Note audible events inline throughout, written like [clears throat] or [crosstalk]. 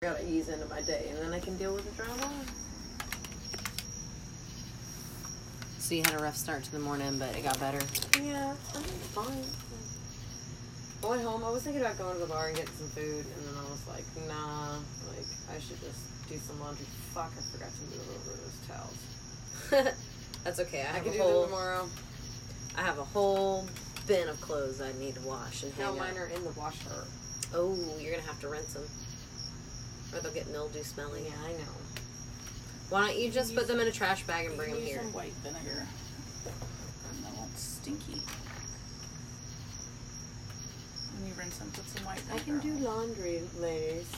gotta ease into my day, and then I can deal with the drama. So you had a rough start to the morning, but it got better. Yeah, I'm fine. Going home, I was thinking about going to the bar and getting some food, and then I was like, nah, like I should just do some laundry. Fuck, I forgot to move over those towels. [laughs] That's okay. I I have a do whole. tomorrow. I have a whole bin of clothes I need to wash and hang No, up. mine are in the washer. Oh, you're gonna have to rinse them, or they'll get mildew smelly. Yeah, I know. Why don't you just put them in a trash bag and bring them Use here? some white vinegar. And they won't stinky. When you rinse them, put some white vinegar. I can do laundry, ladies.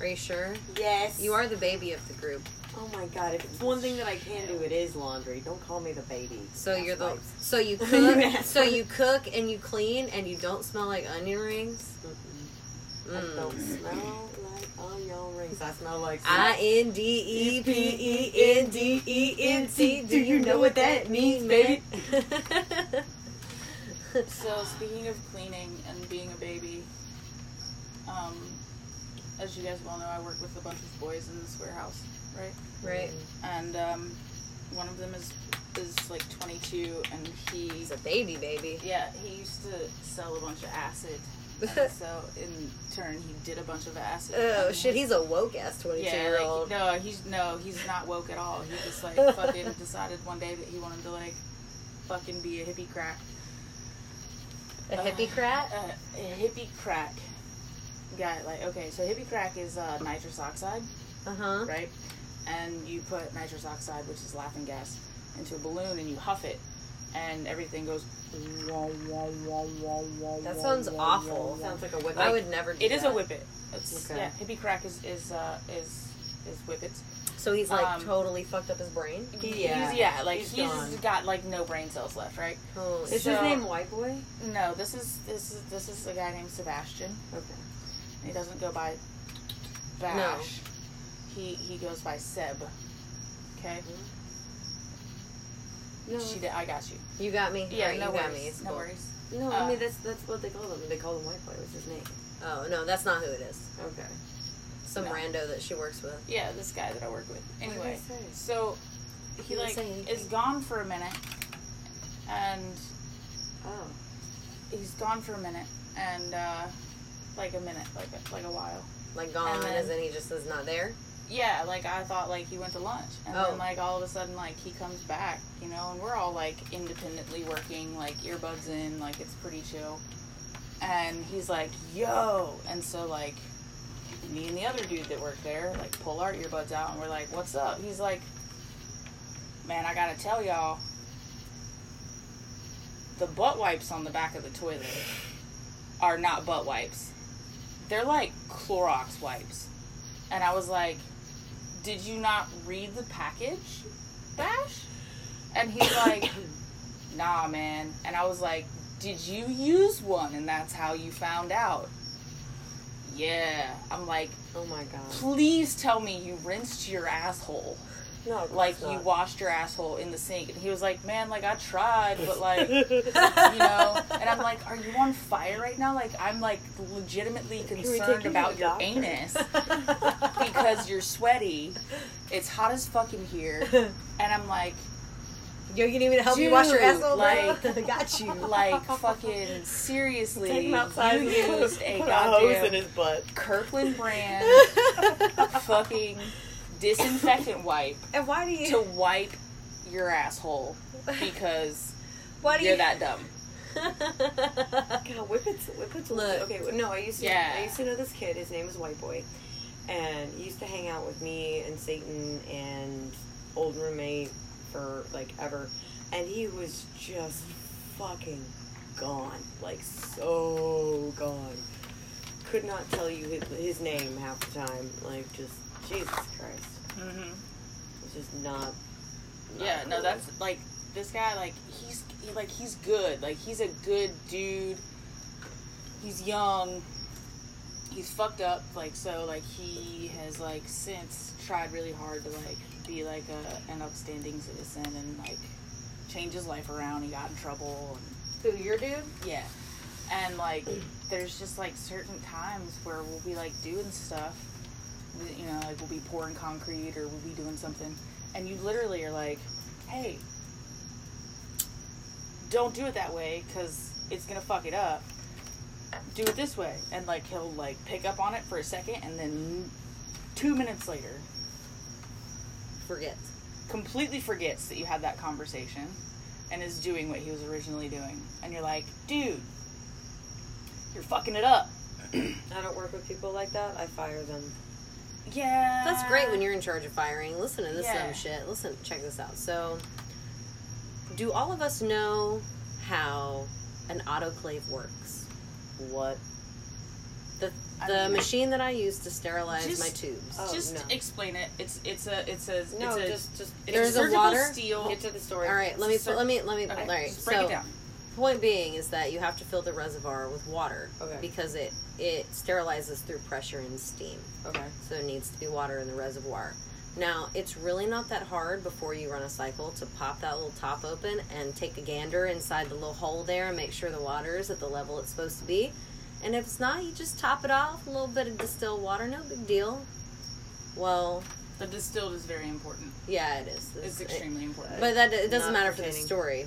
Are you sure? Yes. You are the baby of the group, Oh my god, if it's one thing that I can do, it is laundry. Don't call me the baby. so you're the. So you [laughs] cook. so you cook and you clean and you don't smell like onion rings. Mm-mm. I Mm. don't smell like onion rings. I smell like I N D E P E N D E N T. Do you know what that means, baby? [laughs] So speaking of cleaning and being a baby, um, as you guys well know, I work with a bunch of boys in this warehouse, right? right. And um, one of them is is like 22, and he He's a baby, baby. yeah he used to sell a bunch of acid. [laughs] So in turn, he did a bunch of acid. Oh shit, he's a woke ass twenty two Yeah, year like, old. no, he's no, he's not woke at all. He just like [laughs] fucking decided one day that he wanted to like fucking be a hippie crack. A hippie crat? Uh, a hippie crack guy. Like okay, so hippie crack is uh, nitrous oxide, Uh huh. right? And you put nitrous oxide, which is laughing gas, into a balloon and you huff it, and everything goes. wah, wah, wah, wah, wah, That sounds wah, awful. wah, wah. Sounds like a whip. I would never do It is a that. whippet. It's, Okay. Yeah, hippie crack is is uh, is is whippets. So he's like Um, totally fucked up his brain? Yeah. He's, yeah, like He's he's got like no brain cells left, right? Holy Is So- his name White Boy? No, this is this is this is a guy named Sebastian. Okay. He doesn't go by Bash. He he goes by Seb. Okay, No. she did. I got you. You got me? Yeah, Alright, no you got worries. me. It's no worries. No, Uh, I mean that's that's what they call him. They call him White Boy. What's his name? Oh, no, that's not who it is. Okay. Some No. rando that she works with. Yeah, this guy that I work with. Anyway, so he He like is gone for a minute, and Oh. he's gone for a minute, and uh, like a minute, like a, like a while. Like gone, And then- as in he just is not there? Yeah, like I thought like he went to lunch. And Oh. then like all of a sudden like he comes back, you know, and we're all like independently working, like earbuds in, like it's pretty chill. And he's like, yo and so like me and the other dude that worked there, like pull our earbuds out and we're like, What's up? He's like, Man, I gotta tell y'all the butt wipes on the back of the toilet are not butt wipes. They're like Clorox wipes. And I was like, Did you not read the package, Bash? And he's like, [coughs] Nah, man. And I was like, Did you use one and that's how you found out? Yeah. I'm like, Oh my god. Please tell me you rinsed your asshole. No, Like you washed your asshole in the sink. And he was like, Man, like I tried, but [laughs] like you know and i'm like are you on fire right now like i'm like legitimately concerned about your doctor? anus [laughs] because you're sweaty it's hot as fucking here and i'm like Yo, you need me to help you wash your Dude, asshole, like- [laughs] bro? Got you. like fucking seriously Take him outside. you used a Put hose in his butt. kirkland brand fucking disinfectant wipe [laughs] and why do you? to wipe your asshole because [laughs] why do you're you? that dumb [laughs] God, Whippets, Whippets. Look. Okay, no, I used to. Yeah. I used to know this kid. His name was White Boy, and he used to hang out with me and Satan and old roommate for like ever, and he was just fucking gone, like so gone. Could not tell you his, his name half the time. Like just Jesus Christ, mm-hmm. it's just not. not Yeah, no, that's like this guy. Like he's he, like he's good. Like he's a good dude. He's young. He's fucked up. Like so, like he has like since tried really hard to like be like a an upstanding citizen and like change his life around. He got in trouble. And, Who your dude? yeah, and like there's just like certain times where we'll be like doing stuff. Like we'll be pouring concrete or we'll be doing something, and you literally are like, "Hey, don't do it that way because it's gonna fuck it up. Do it this way." And like he'll like pick up on it for a second, and then two minutes later, Forget. completely forgets that you had that conversation, and is doing what he was originally doing, and you're like, "Dude, you're fucking it up." [clears throat] I don't work with people like that. I fire them. Yeah. That's great when you're in charge of firing. Listen to this Yeah. dumb shit. Listen, check this out. So, do all of us know how an autoclave works? What? The I the mean- machine that I use to sterilize Just- my tubes. Oh, just no. explain it. It's it's a it's a No, it's a, just just it's There's a water- steel. get to the story. all right, let me Sir- let me let me. Okay, all right, just break so it down. Point being is that you have to fill the reservoir with water Okay. because it it sterilizes through pressure and steam. Okay. so there needs to be water in the reservoir. Now, it's really not that hard before you run a cycle to pop that little top open and take a gander inside the little hole there and make sure the water is at the level it's supposed to be. And if it's not, you just top it off, a little bit of distilled water, no big deal. Well, The distilled is very important. yeah, it is. It's It's- extremely important. but that it doesn't Not matter for the story.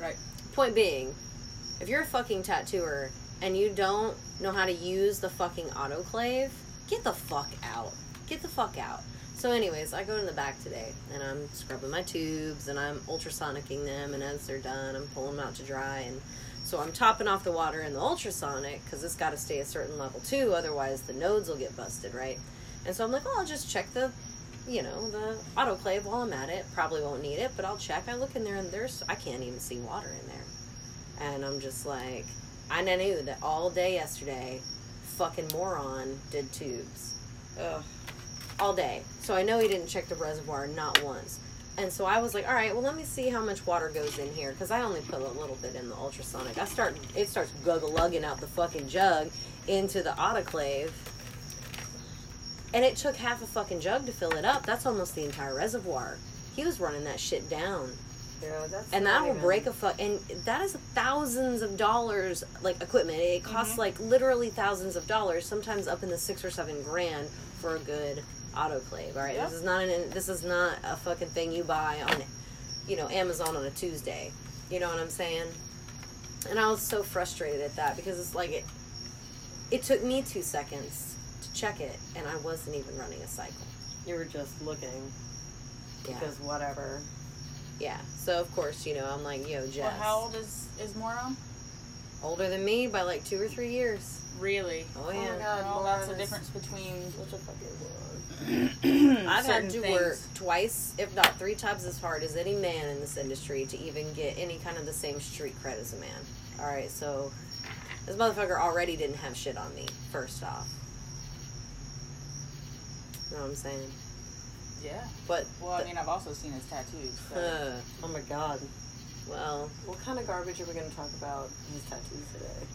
Right. Point being, if you're a fucking tattooer and you don't know how to use the fucking autoclave, get the fuck out. Get the fuck out. So, anyways, I go in the back today and I'm scrubbing my tubes and I'm ultrasonicking them, and as they're done, I'm pulling them out to dry. And so I'm topping off the water in the ultrasonic because it's got to stay a certain level too, otherwise the nodes will get busted, right? And so I'm like, oh, I'll just check the you know, the autoclave while I'm at it. Probably won't need it, but I'll check. I look in there and there's, I can't even see water in there. And I'm just like, I knew that all day yesterday, fucking moron did tubes. Ugh. All day. So I know he didn't check the reservoir not once. And so I was like, all right, well, let me see how much water goes in here because I only put a little bit in the ultrasonic. I start, it starts guggle lugging out the fucking jug into the autoclave. And it took half a fucking jug to fill it up. That's almost the entire reservoir. He was running that shit down. Yeah, that's. And that will even- break a fuck. And that is thousands of dollars, like equipment. It costs Mm-hmm. like literally thousands of dollars, sometimes up in the six or seven grand for a good autoclave. All right, Yep. this is not an. This is not a fucking thing you buy on, you know, Amazon on a Tuesday. You know what I'm saying? And I was so frustrated at that because it's like it. It took me two seconds to check it, and I wasn't even running a cycle. You were just looking Yeah, because whatever. yeah. So of course, you know, I'm like, yo, Jess, Well, how old is is Moron? older than me by like two or three years. Really? Oh yeah. Oh my God. Well, that's the difference between. Such a fucking moron. [clears throat] I've had to things. work twice, if not three times as hard as any man in this industry to even get any kind of the same street cred as a man. All right, so this motherfucker already didn't have shit on me. First off, you know what I'm saying? Yeah. But Well, I mean, I've also seen his tattoos. So. uh, Oh my god. well, What kind of garbage are we going to talk about his tattoos today?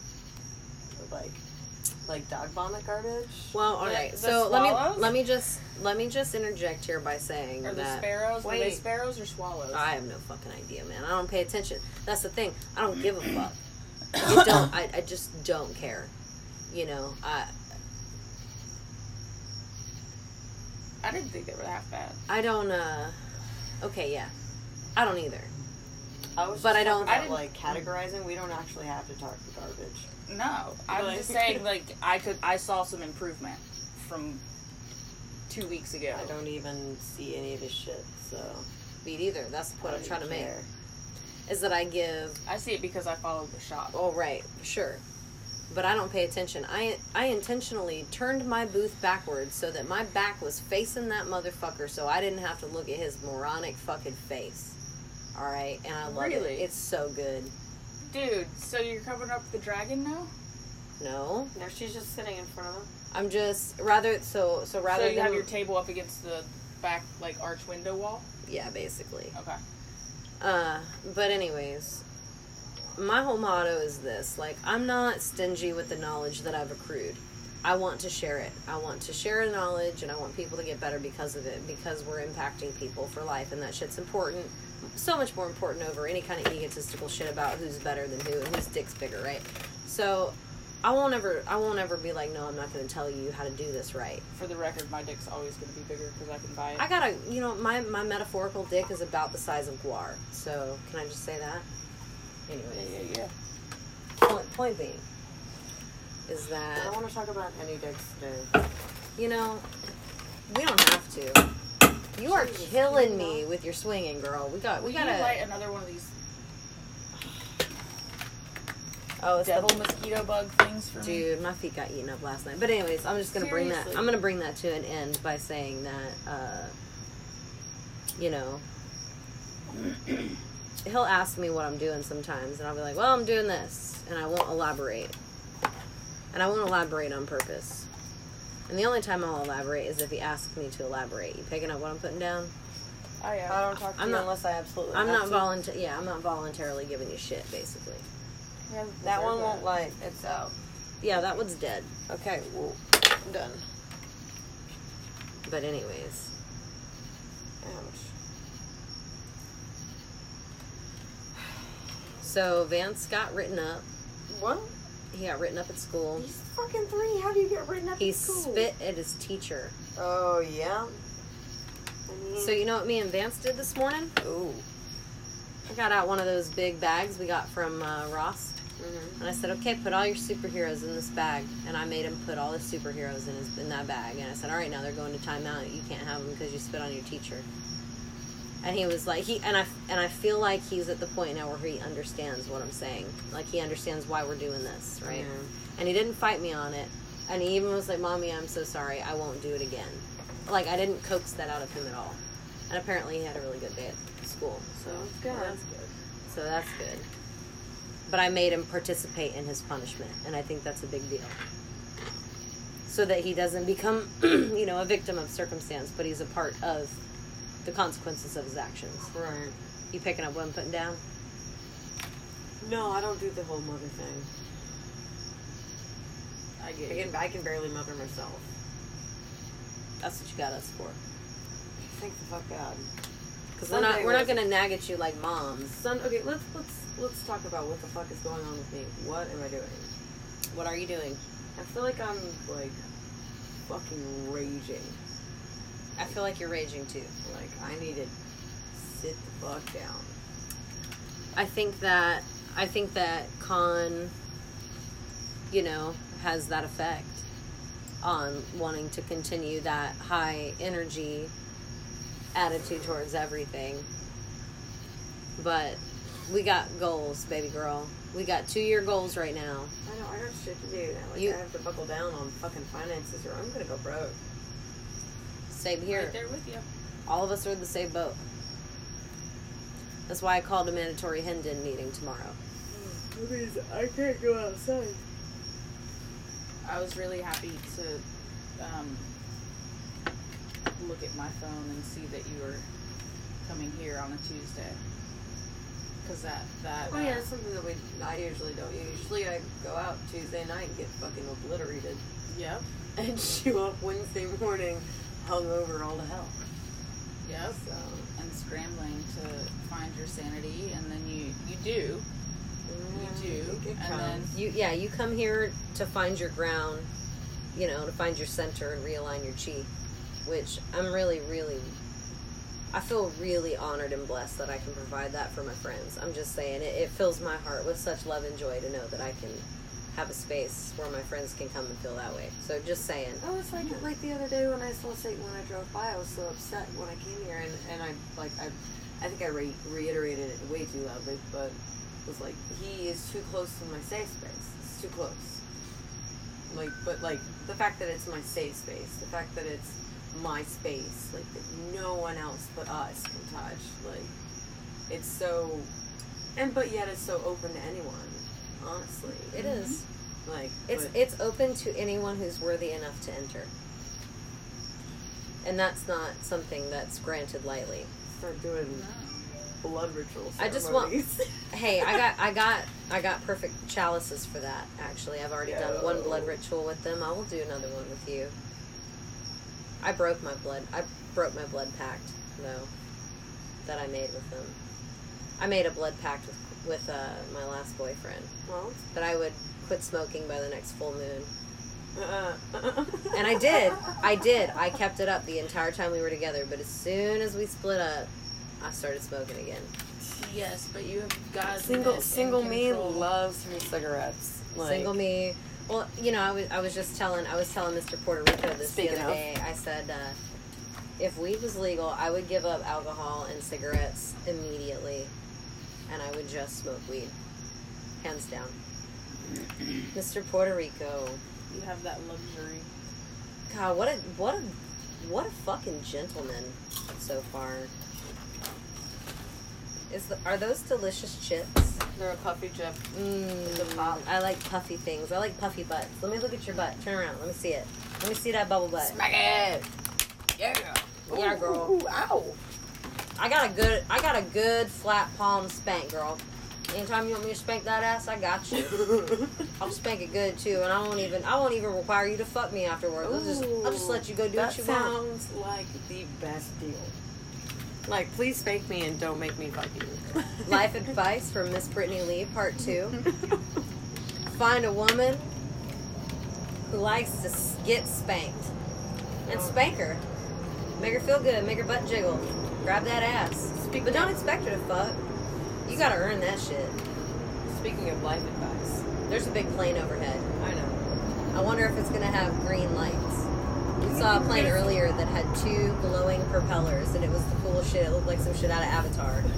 Like, like dog vomit garbage? well, all right. The- right. the So let me let me just let me just interject here by saying Are the that sparrows? Were they Wait. sparrows or swallows? I have no fucking idea, man. I don't pay attention. That's the thing. I don't give a fuck. [coughs] I don't. I, I just don't care. You know. I I didn't think they were that bad. I don't. uh Okay, yeah. I don't either. I was But just I don't- talking I didn't- like categorizing. We don't actually have to talk the garbage. No, I'm Like- just saying. [laughs] Like I could, I saw some improvement from two weeks ago. I don't even see any of his shit, so. Beat either. That's what I I'm don't trying to even make. Is that I give. I see it because I followed the shop. Oh right, sure. But I don't pay attention. I I intentionally turned my booth backwards so that my back was facing that motherfucker, so I didn't have to look at his moronic fucking face. All right, and I love Really? it. It's so good. Dude, so you're covering up the dragon now? No, No, she's just sitting in front of him. I'm just rather so so rather so you than have your table up against the back like arch window wall. yeah, basically. Okay. Uh, but anyways, my whole motto is this: like, I'm not stingy with the knowledge that I've accrued. I want to share it. I want to share the knowledge, and I want people to get better because of it. Because we're impacting people for life, and that shit's important. So much more important over any kind of egotistical shit about who's better than who and whose dick's bigger, right? So, I won't ever I won't ever be like, no, I'm not going to tell you how to do this right. For the record, my dick's always going to be bigger because I can buy it. I gotta, you know, my my metaphorical dick is about the size of guar. So can I just say that? Yeah, Anyway, yeah, yeah. point point being is that I don't want to talk about any dicks today. you know we don't have to. You are Jesus, killing me know. with your swinging, girl. We got we We gotta. gotta light another one of these oh, it's the devil mosquito bug things for me. Dude, my feet got eaten up last night. But anyways, I'm just gonna bring that. I'm gonna bring that to an end by saying that, uh, you know, he'll ask me what I'm doing sometimes, and I'll be like, "Well, I'm doing this," and I won't elaborate, and I won't elaborate on purpose. And the only time I'll elaborate is if he asks me to elaborate. You picking up what I'm putting down? Oh yeah. I don't talk to I'm you not- unless I absolutely. I'm have not to. volunteer. Yeah, I'm not voluntarily giving you shit, basically. Yeah, That deserve one won't light. It's out. Yeah, that one's dead. Okay, well, done. But anyways, Ouch. So Vance got written up. What? He got written up at school. He's fucking three. How do you get written up? He at school? spit at his teacher. Oh yeah. I mean, So you know what me and Vance did this morning? Ooh. I got out one of those big bags we got from uh, Ross, Mm-hmm. and I said, "Okay, put all your superheroes in this bag." And I made him put all his superheroes in his in that bag. And I said, "All right, now they're going to timeout. You can't have them because you spit on your teacher." And he was like, he and I and I feel like he's at the point now where he understands what I'm saying. Like he understands why we're doing this, right? And he didn't fight me on it. And he even was like, "Mommy, I'm so sorry. I won't do it again." Like I didn't coax that out of him at all. And apparently he had a really good day at school. So good. That's good. so that's good. But I made him participate in his punishment, and I think that's a big deal. So that he doesn't become, [clears throat] you know, a victim of circumstance, but he's a part of the consequences of his actions. Right. You picking up what I'm putting down? No, I don't do the whole mother thing. I I get it. can I can barely mother myself. That's what you got us for. Thank the fuck God. Because we're not we're not gonna nag at you like moms. Son, okay, let's let's let's talk about what the fuck is going on with me. What am I doing? What are you doing? I feel like I'm like fucking raging. I feel like you're raging too. Like I need to sit the fuck down. I think that I think that con, you know, has that effect on wanting to continue that high energy attitude towards everything. But we got goals, baby girl. We got two year goals right now. I know I got shit to do now. Like You- I have to buckle down on fucking finances, or I'm gonna go broke. Same here. Right there with you. All of us are in the same boat. That's why I called a mandatory Hendon meeting tomorrow. That means I can't go outside. I was really happy to um, look at my phone and see that you were coming here on a Tuesday. Because that that Oh uh, yeah, it's something that we I usually don't. Usually I go out Tuesday night and get fucking obliterated, yep [laughs] and show up Wednesday morning hungover all to hell. yep So and scrambling to find your sanity, and then you you do mm, you do, it and then. You yeah, you come here to find your ground, you know, to find your center and realign your chi, which I'm really really I feel really honored and blessed that I can provide that for my friends. I'm just saying it, it fills my heart with such love and joy to know that I can have a space where my friends can come and feel that way. So just saying. Oh, it's like like the other day when I saw Satan when I drove by. I was so upset when I came here, and, and I like I, I think I re- reiterated it way too loudly, but was like he is too close to my safe space. It's too close. Like, but like the fact that it's my safe space, the fact that it's my space, like that no one else but us can touch. Like, it's so, and but yet it's so open to anyone. Honestly, It is. like It's but- it's open to anyone who's worthy enough to enter. And that's not something that's granted lightly. start doing blood rituals. I just want- [laughs] Hey, I got I got I got perfect chalices for that. Actually, I've already done one blood ritual with them. I will do another one with you. I broke my blood. I broke my blood pact though that I made with them. I made a blood pact with with uh, my last boyfriend well, that I would quit smoking by the next full moon. Uh, And I did. [laughs] I did. I kept it up the entire time we were together. But as soon as we split up, I started smoking again. Yes, but you have got Single single me loves her cigarettes. Like, Single me. Well, you know, I was I was just telling I was telling Mr. Puerto Rico this the other of. day. I said uh, if weed was legal, I would give up alcohol and cigarettes immediately, and I would just smoke weed, hands down. Mr. Puerto Rico, You have that luxury. God, what a what a what a fucking gentleman so far. Is the, are those delicious chips? They're a puffy chip. Mm. I like puffy things. I like puffy butts. Let me look at your butt. Turn around. Let me see it. Let me see that bubble butt. Smack it. Yeah. Yeah, girl. Ooh, ow. I got a good. I got a good flat palm spank, girl. Anytime you want me to spank that ass, I got you. [laughs] I'll spank it good too, and I won't even. I won't even require you to fuck me afterwards. I'll just. I'll just let you go do that what you want. sounds like the best deal. Like, please spank me and don't make me fuck you. [laughs] [laughs] Life advice from Miss Brittany Lee, part two. Find a woman who likes to get spanked, and spank her. Make her feel good. Make her butt jiggle. Grab that ass. Speaking But don't expect her to fuck. You gotta earn that shit. Speaking of life advice, There's a big plane overhead. I know. I wonder if it's gonna have green lights. We saw a plane earlier that had two glowing propellers, and it was the coolest shit. It looked like some shit out of Avatar. [laughs]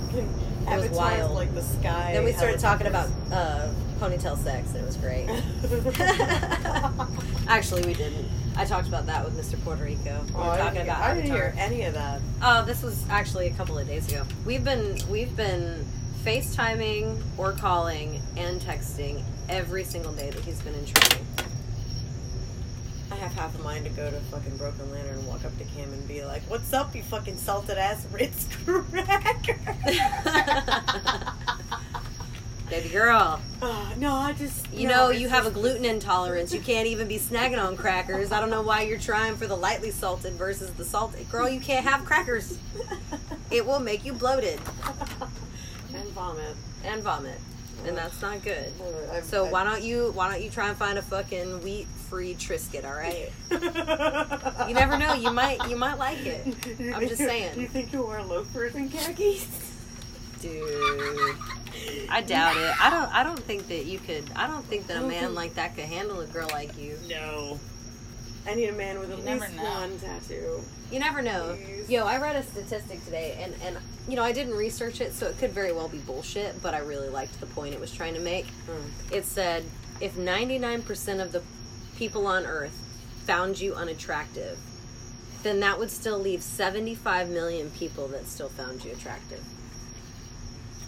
It Avatar's was wild. like the sky. Then we started talking about uh, ponytail sex, and it was great. [laughs] Actually, we didn't. I talked about that with Mr. Puerto Rico. We Oh, were I didn't, about I didn't hear any of that. Oh, this was actually a couple of days ago. We've been we've been FaceTiming or calling and texting every single day that he's been in training. I have half a mind to go to fucking Broken Lantern and walk up to Cam and be like, "What's up, you fucking salted ass Ritz cracker?" [laughs] Baby girl, Oh, no, I just you no, know you have a gluten intolerance. You can't even be snagging on crackers. I don't know why you're trying for the lightly salted versus the salted. Girl, you can't have crackers. [laughs] It will make you bloated and vomit. and vomit, and that's not good. I've- So I've- why don't you why don't you try and find a fucking wheat free Triscuit? All right. [laughs] You never know. You might you might like it, I'm just [laughs] saying. Do you think you wear loafers and khakis? dude. I doubt it. I don't. I don't think that you could. I don't think that a man like that could handle a girl like you. No. I need a man with at You never least know. one tattoo. You never know. Please. Yo, I read a statistic today, and and you know I didn't research it, so it could very well be bullshit. But I really liked the point it was trying to make. Mm. It said if ninety nine percent of the people on Earth found you unattractive, then that would still leave seventy five million people that still found you attractive.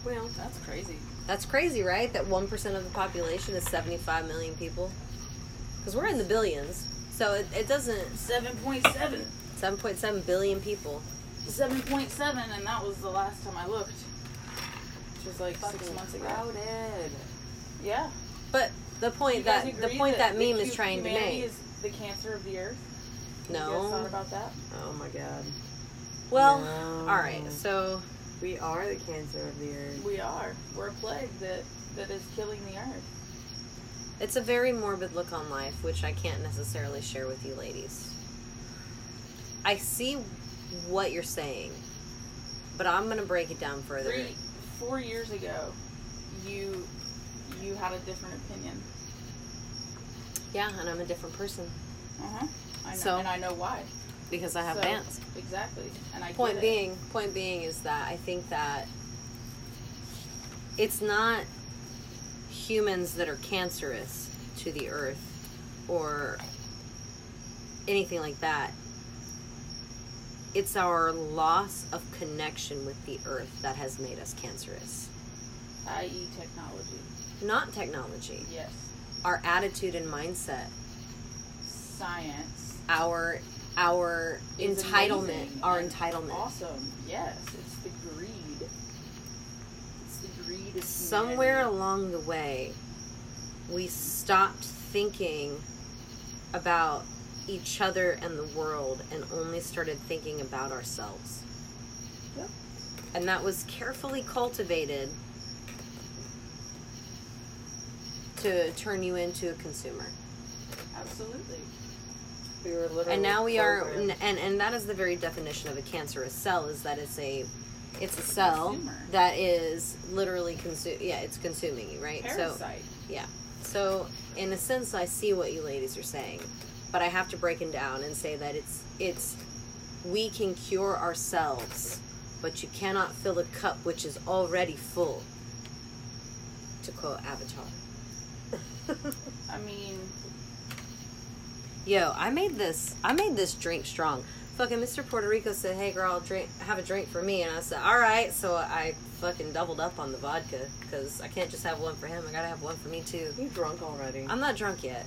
Well, That's crazy. That's crazy, right? That 1% of the population is 75 million people. Because we're in the billions. So it, it doesn't. Seven point seven. 7.7 billion people. Seven point seven, and that was the last time I looked. Which was like six months ago. crowded. Yeah. But the point You that the point that, the meme is trying to make. is the cancer of the earth. You guys thought about that? Oh my god. Well, No. all right. So We are the cancer of the earth. We are. We're a plague that that is killing the earth. It's a very morbid look on life, which I can't necessarily share with you ladies. I see what you're saying, but I'm going to break it down further. Three, four years ago, you you had a different opinion. Yeah, and I'm a different person Uh huh. So? and I know why. because I have So, dance. Exactly. And I point being point being is that i think that it's not humans that are cancerous to the earth or anything like that it's our loss of connection with the earth that has made us cancerous i.e., technology. not technology Yes. our attitude and mindset Science. our our entitlement amazing our and entitlement Awesome. Yes. It's the greed. It's the greed of somewhere along the way we stopped thinking about each other and the world and only started thinking about ourselves Yep. and that was carefully cultivated to turn you into a consumer. Absolutely. We were literally and now we are programmed. and and that is the very definition of a cancerous cell is that it's a it's a cell Consumer. that is literally consume yeah it's consuming you right so yeah. so in a sense i see what you ladies are saying but i have to break it down and say that it's it's we can cure ourselves but you cannot fill a cup which is already full to quote avatar [laughs] I mean, Yo, I made this. I made this drink strong. Fucking Mr. Puerto Rico said, "Hey, girl, drink, have a drink for me," and I said, "All right." So I fucking doubled up on the vodka because I can't just have one for him. I gotta have one for me too. You drunk already? I'm not drunk yet,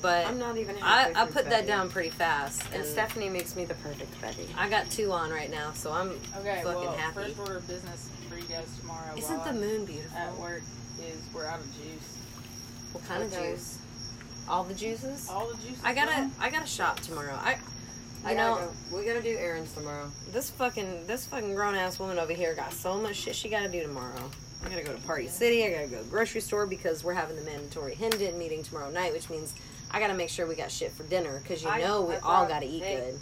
but I'm not even. I, I through put that down pretty fast. And And Stephanie makes me the perfect Betty. I got two on right now, so I'm okay, fucking well, happy. first order of business for you guys tomorrow. Isn't the moon beautiful? at work is we're out of juice. What kind Okay. of juice? All the juices? All the juices. I gotta, I gotta shop tomorrow. I, I know, go. we gotta do errands tomorrow. This fucking this fucking grown ass woman over here got so much shit she gotta do tomorrow. I gotta go to Party City. I gotta go to the grocery store because we're having the mandatory Hendon meeting tomorrow night, which means I gotta make sure we got shit for dinner because you I- know we I all gotta eat hey. good.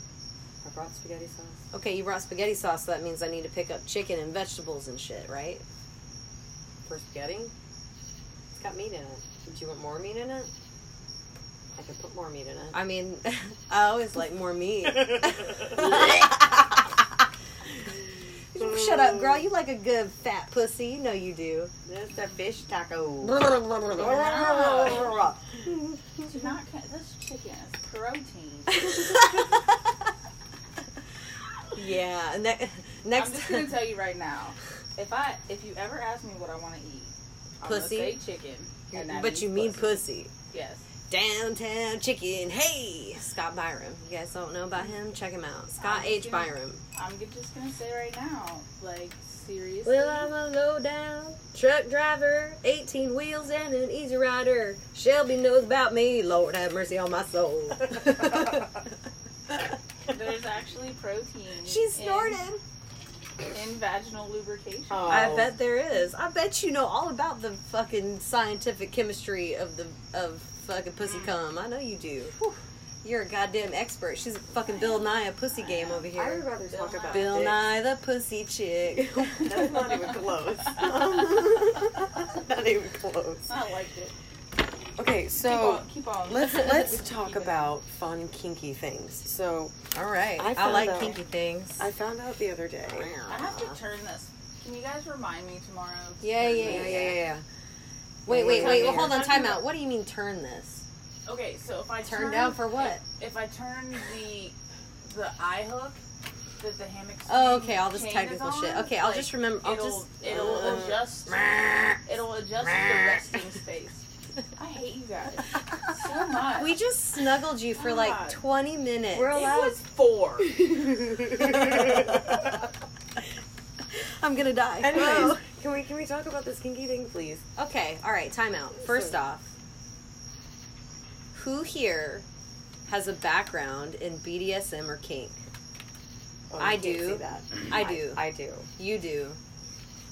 I brought spaghetti sauce. Okay, you brought spaghetti sauce, so that means I need to pick up chicken and vegetables and shit, right? For spaghetti? It's got meat in it. Do you want more meat in it? I can put more meat in it. I mean, [laughs] I always like more meat. [laughs] [laughs] Shut up, girl. You like a good fat pussy. You know you do. This is a fish taco. Do not. This chicken is protein. yeah. Ne- next. I'm just gonna tell you right now. If I, if you ever ask me what I want to eat, I'm Pussy? gonna say chicken. And but means you mean pussy. pussy. Yes. Downtown chicken. Hey, Scott Biram. You guys don't know about him? Check him out. Scott I'm H. gonna- Biram. I'm just gonna say right now, like seriously. Well, I'm a low down truck driver, 18 wheels and an easy rider. Shelby knows about me. Lord have mercy on my soul. [laughs] There's actually protein. She's in- snorting. In, vaginal lubrication. Oh. I bet there is. I bet you know all about the fucking scientific chemistry of the of fucking pussy cum. I know you do. You're a goddamn expert. She's a fucking Bill Nye a pussy game over here. I would here. rather talk Bill about Bill dicks. Nye the pussy chick. [laughs] That's not even close. [laughs] not even close. I liked it. Okay, Keep so on. Keep on. let's [laughs] let's talk about fun kinky things. So All right. I I, like out- kinky things. I found out the other day. I have to turn this. Can you guys remind me tomorrow? to Yeah, turn yeah, Yeah, yeah, yeah, yeah. Wait, wait, wait. Well, hold on. Time out. What do you mean turn this? Okay, so if I Turn turn down for what? If, if I turn the the eye hook that the hammock. Oh, okay. All this chain is technical on, shit. Okay, I'll like, just remember. I'll it'll just. it'll uh, adjust. [laughs] It'll adjust the resting space. I hate you guys so [laughs] much. We just snuggled you for like God. 20 minutes. We're it allowed. was four. [laughs] I'm gonna die. Anyways, Whoa. Can we can we talk about this kinky thing, please? Okay, all right, time out. First off, who here has a background in BDSM or kink? Oh, I do. that. I do. I, do. You do.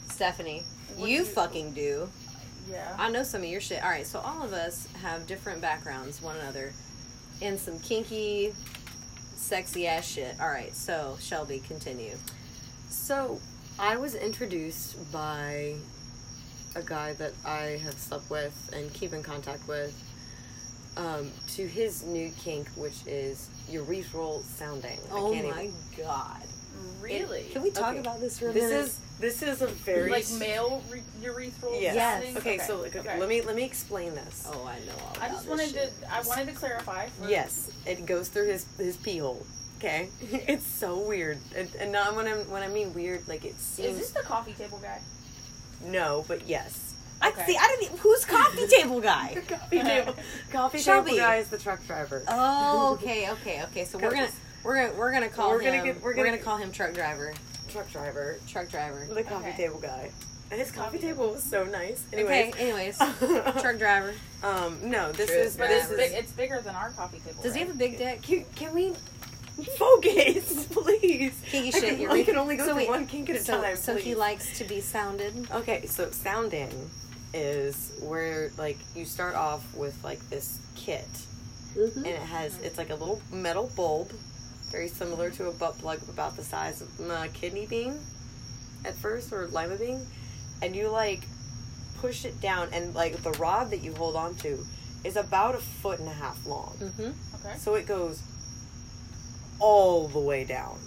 Stephanie, you you- fucking do. Yeah. I know some of your shit. All right, so all of us have different backgrounds, one another, in some kinky, sexy ass shit. All right, so Shelby, continue. So, I was introduced by a guy that I have slept with and keep in contact with um, to his new kink, which is urethral sounding. I Oh can't my even- god. really? Can we talk Okay. about this for a This minute? is this is a very like male re- urethral? Yes. Yes. thing? Okay, so like, okay. let me let me explain this. Oh, I know all about I just this wanted shit. to. I wanted to clarify. For, Yes, it goes through his his pee hole. Okay, [laughs] it's so weird, and, and not when I'm when I mean weird, like it Is seems Is this the coffee table guy? no, but yes. I Okay. see. I didn't. even- Who's coffee [laughs] table guy? [laughs] coffee table, coffee Shelby. table guy is the truck driver. Oh, okay, okay, okay. So we're gonna we're gonna we're gonna call We're him. gonna get- we're we're gonna- gonna call him truck driver. truck driver, Truck driver. the coffee Okay. table guy, and his coffee Coffee table was so nice. Okay. Anyways, Anyways, truck driver. um, no, this Truck is But this it's, is. big, it's bigger than our coffee table. Does he have a big dick? Can, can we focus, [laughs] please? Kinky I shit. can, you I can only go so through wait, one kink at a so, time. So he likes to be sounded. Okay, so sounding is where like you start off with like this kit Mm-hmm. and it has it's like a little metal bulb very similar to a butt plug about the size of a kidney bean at first or lima bean and you like push it down and like the rod that you hold on to is about a foot and a half long Mm-hmm. Okay. so it goes all the way down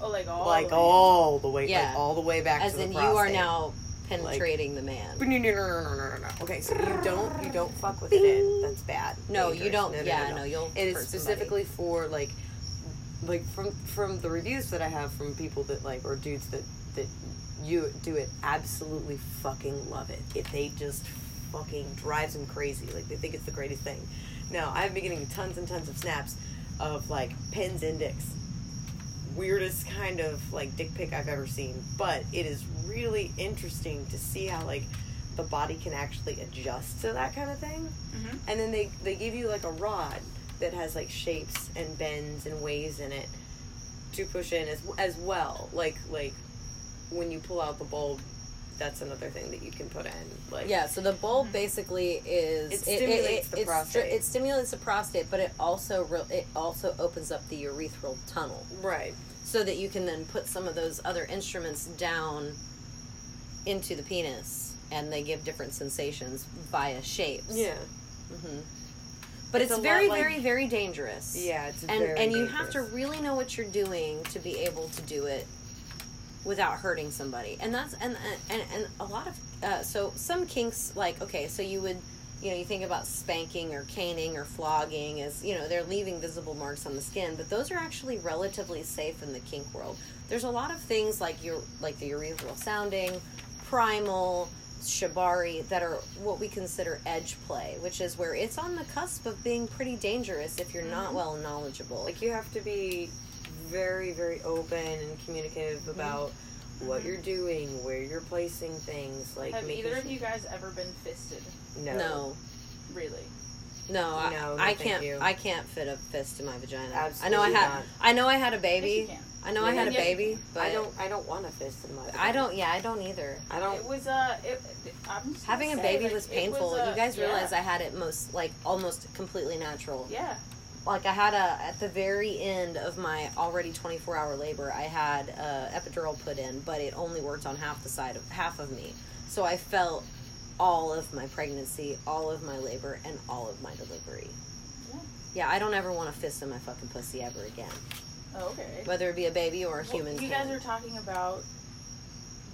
Oh, like all. like the way all the way Yeah. like all the way back As to the floor. As in, you are now penetrating the man. [laughs] no, no, no, no, no, no, no. Okay, so you don't you don't fuck with it in. That's bad. No, you don't. No, no, yeah, no, no, no. you'll. It is hurt somebody. specifically for like, like from from the reviews that I have from people that like or dudes that that you do it absolutely fucking love it. If they just fucking drives them crazy, like they think it's the greatest thing. Now I've been getting tons and tons of snaps of like pens index. Weirdest kind of like dick pic I've ever seen, but it is really interesting to see how like the body can actually adjust to that kind of thing Mhm. and then they they give you like a rod that has like shapes and bends and waves in it to push in as as well like like when you pull out the bulb that's another thing that you can put in like Yeah, so the bulb basically is It stimulates the it's stri- prostate. it stimulates the prostate, but it also re- it also opens up the urethral tunnel, right so that you can then put some of those other instruments down into the penis, and they give different sensations via shapes. yeah Mm-hmm. But It's it's, very, like- very, very dangerous. yeah it's and very and you have to really know what you're doing to be able to do it without hurting somebody. And that's and and, and a lot of uh, so some kinks like okay so you would you know you think about spanking or caning or flogging as you know they're leaving visible marks on the skin but those are actually relatively safe in the kink world. There's a lot of things like your like the urethral sounding primal shibari that are what we consider edge play which is where it's on the cusp of being pretty dangerous if you're not well knowledgeable. Like you have to be very very open and communicative about what you're doing where you're placing things like Have making either of you guys ever been fisted? no no Really? No, I, No, no, I can't. you. I can't fit a fist in my vagina. Absolutely I know I had. not. I know I had a Yes, baby. you can. I know I had a yes, you baby, but I don't I don't want a fist in my I don't. Yeah, I don't either. I don't It was uh, it, I'm just Having a gonna say, baby like, was it painful. uh, you guys yeah. realize I had it most like almost completely natural. Yeah. Like I had a at the very end of my already 24 hour labor, I had a epidural put in, but it only worked on half the side of half of me. So I felt all of my pregnancy, all of my labor, and all of my delivery. Yeah. Yeah, I don't ever want to fist in my fucking pussy ever again. Oh, okay. whether it be a baby or a Well, human. you guys are talking about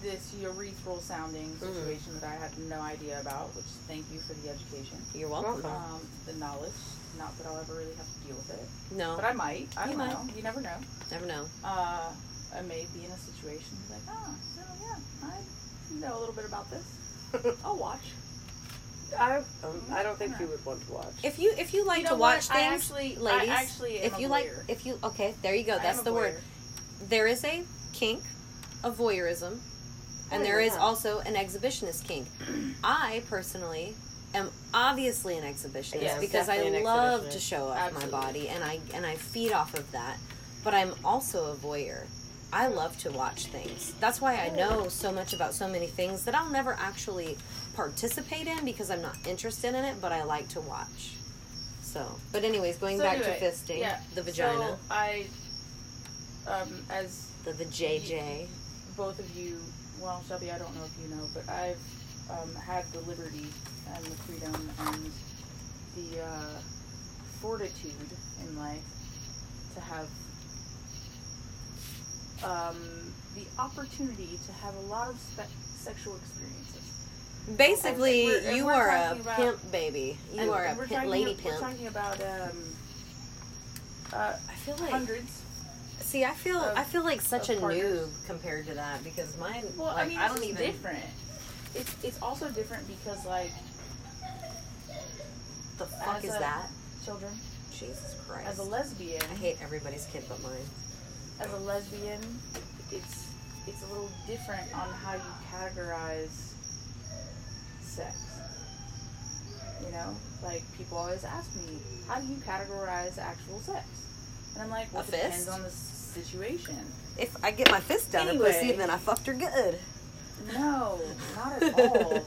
this urethral sounding Mm-hmm. situation that I had no idea about, which thank you for the education. You're welcome. Welcome. Um, the knowledge. Not that I'll ever really have to deal with it, No, but I might. I You don't might. know. You never know. never know. Uh, I may be in a situation like, ah, so yeah, I know a little bit about this. [laughs] I'll watch. I, um, I don't think you would want to watch. If you if you like You know to watch what? I things, actually- I ladies, actually am if a you like, if you okay, there you go. That's the word. There is a kink of voyeurism, and Oh, there is yeah. also an exhibitionist kink. [clears throat] I personally am obviously an exhibitionist Yes, because I love to show off Absolutely. my body, and I and I feed off of that. But I'm also a voyeur. I love to watch things. That's why I know so much about so many things that I'll never actually participate in because I'm not interested in it, but I like to watch. So, but anyways, going So back anyway, to fisting, yeah, the vagina, So I, um, as the vajayjay. both of you, well, Shelby, I don't know if you know, but I've um, had the liberty and the freedom and the uh, fortitude in life to have um, the opportunity to have a lot of spe- sexual experiences. Basically, And and you we're a about- pimp baby. You are a pimp, lady We're talking about um, uh, I feel like hundreds. see, I feel of- I feel like such a partners. noob compared to that because mine. Well, like, I mean, I don't even. different. It's it's also different because like The fuck is that? children, Jesus Christ! as a lesbian, I hate everybody's kid but mine. as a lesbian, it's it's a little different on how you categorize sex. You know, like people always ask me, how do you categorize actual sex? And I'm like, well, it depends on the situation. If I get my fist down Anyway. her pussy, then I fucked her good. No, not at [laughs] all.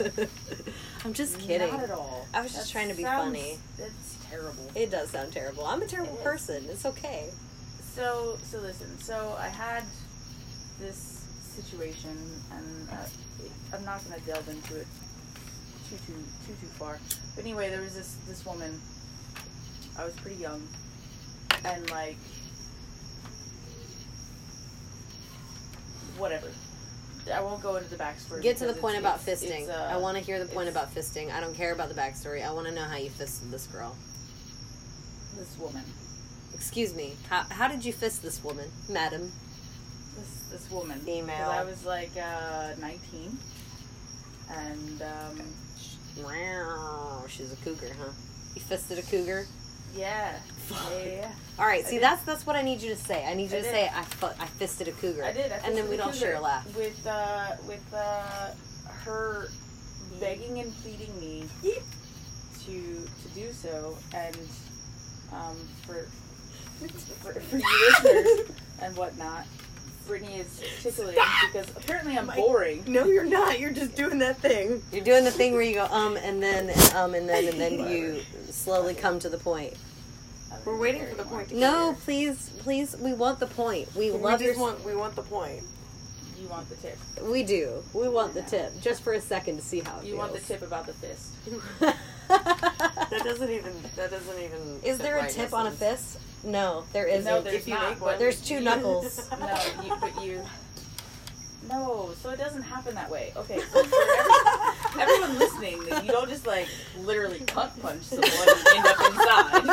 I'm just kidding. Not at all. I was just trying to be sounds- funny. It's terrible. It does sound terrible. I'm a terrible It is. person. It's okay. So, so listen. So I had this situation, and uh, I'm not going to delve into it too too too too far. But anyway, there was this this woman. I was pretty young, and like whatever. I won't go into the backstory. Get to the point about it's- fisting. it's, uh, I want to hear the point about fisting. I don't care about the backstory. I want to know how you fisted this girl. this woman. Excuse me. How, how did you fist this woman, madam? This this woman. Female. 'Cause I was like uh, 19, and um, Wow, she's a cougar, huh? You fisted a cougar. yeah, Fuck. yeah, yeah, yeah. All right, I see did. that's that's what I need you to say. I need you I to did. say I fu- I fisted a cougar. I did. I and then we a don't share a laugh. with uh, with uh, her begging and pleading me to to do so, and um, for for, for you listeners [laughs] and whatnot. Brittany is tickling Stop. because apparently I'm My- boring. No, you're not. You're just doing that thing. You're doing the thing where you go um and then um and then and then [laughs] you slowly come to the point. We're waiting for the point. To No, get please, please, we want the point. We here. love we your. just want. We want the point. You want the tip. we do. We want the tip just for a second to see how it You want the tip about the fist. [laughs] That doesn't even. That doesn't even. Is there a tip in on a fist? No, there isn't. No, there's if you not. make one. There's two knuckles. [laughs] [laughs] No, you, but you. No, so it doesn't happen that way. Okay, so for every, everyone listening, you don't just like literally cut punch someone and end up inside.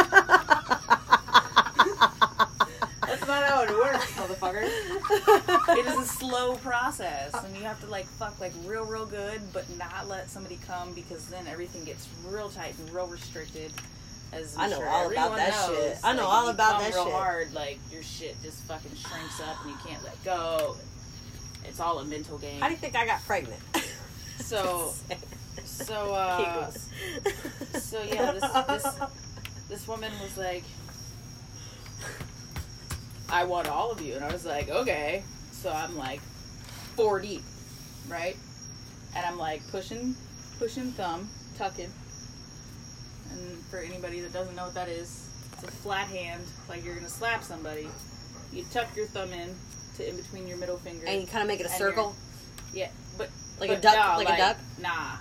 That's not how it works, motherfucker. [laughs] It is a slow process, and you have to like fuck like real, real good, but not let somebody come because then everything gets real tight and real restricted. As I'm I know sure all about that knows, shit. I know like, all about that real shit. Hard, like your shit just fucking shrinks up and you can't let go. It's all a mental game. How do you think I got pregnant? So- [laughs] so uh, so yeah, this this this woman was like, I want all of you, and I was like, okay. So I'm like, four deep, right? And I'm like pushing, pushing thumb, tucking. And for anybody that doesn't know what that is, it's a flat hand, like you're gonna slap somebody. You tuck your thumb in to in between your middle finger. and you kind of make it a circle, yeah, but like a duck, no, like, a duck. Nah.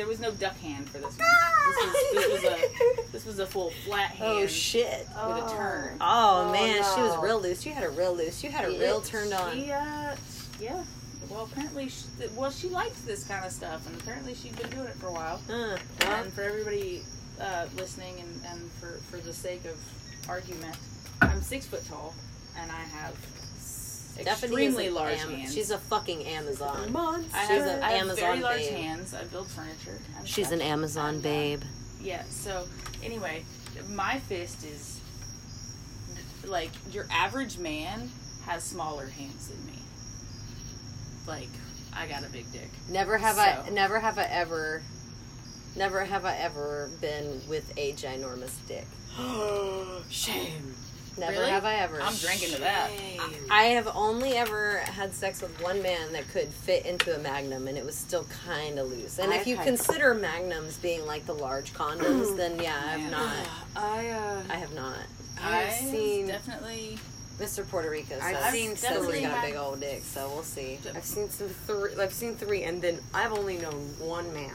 There was no duck hand for this one. This was, this was a [laughs] this was a full flat hand Oh shit! with a turn. Oh, Oh, man, she was real loose. You had her real loose. You had her real turned on. She, uh, yeah. Well, apparently, she, well, she liked this kind of stuff, and apparently she'd been doing it for a while. Huh. Well, And for everybody uh, listening, and, and for for the sake of argument, I'm six foot tall, and I have Stephanie extremely an large Am- hands. She's a fucking Amazon. Monster. I she's have, an I have Amazon very large babe. hands. I build furniture. and She's stuff. an Amazon And, uh, babe. Yeah. So anyway, my fist is like your average man has smaller hands than me. Like I got a big dick. Never have I. Never have I ever. Never have I ever been with a ginormous dick. [gasps] Shame. Never Really? have I ever. I'm drinking to that. I have only ever had sex with one man that could fit into a magnum, and it was still kind of loose. And if I've you had- consider magnums being like the large condoms, then yeah, I have Man. not. I uh. I have not. I've I seen. definitely. Mr. Puerto Rico says, I've seen says he's definitely got a big old dick, so we'll see. I've seen some three. I've seen three, and then I've only known one man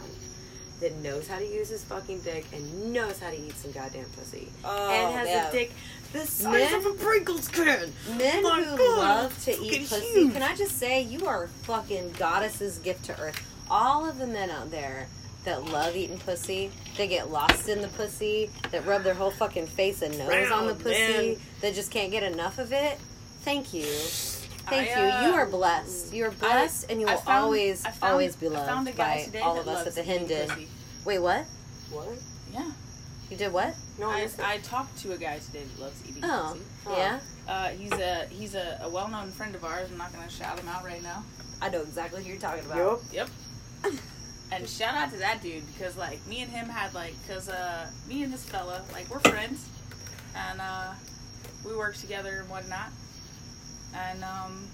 that knows how to use his fucking dick and knows how to eat some goddamn pussy, Oh, and has yeah. a dick the size Men- of a Pringles can. Men My who God, love to eat pussy, huge. can I just say, you are fucking goddess's gift to earth. All of the men out there that love eating pussy, they get lost in the pussy, that rub their whole fucking face and nose on the pussy, man. that just can't get enough of it. Thank you. Thank I, you. uh, You are blessed. You are blessed, and you will found- always, found- always be I found a loved by all of us at the eating Hendon. Wait, what? What? Yeah. You did what? No, I. I talked to a guy today that loves eating Oh, pussy. Oh. yeah. Uh, he's a he's a, a well known friend of ours. I'm not gonna shout him out right now. I know exactly who you're talking about. Yup. Yep. [laughs] And shout out to that dude because like me and him had like because uh me and this fella like we're friends and uh we work together and whatnot and um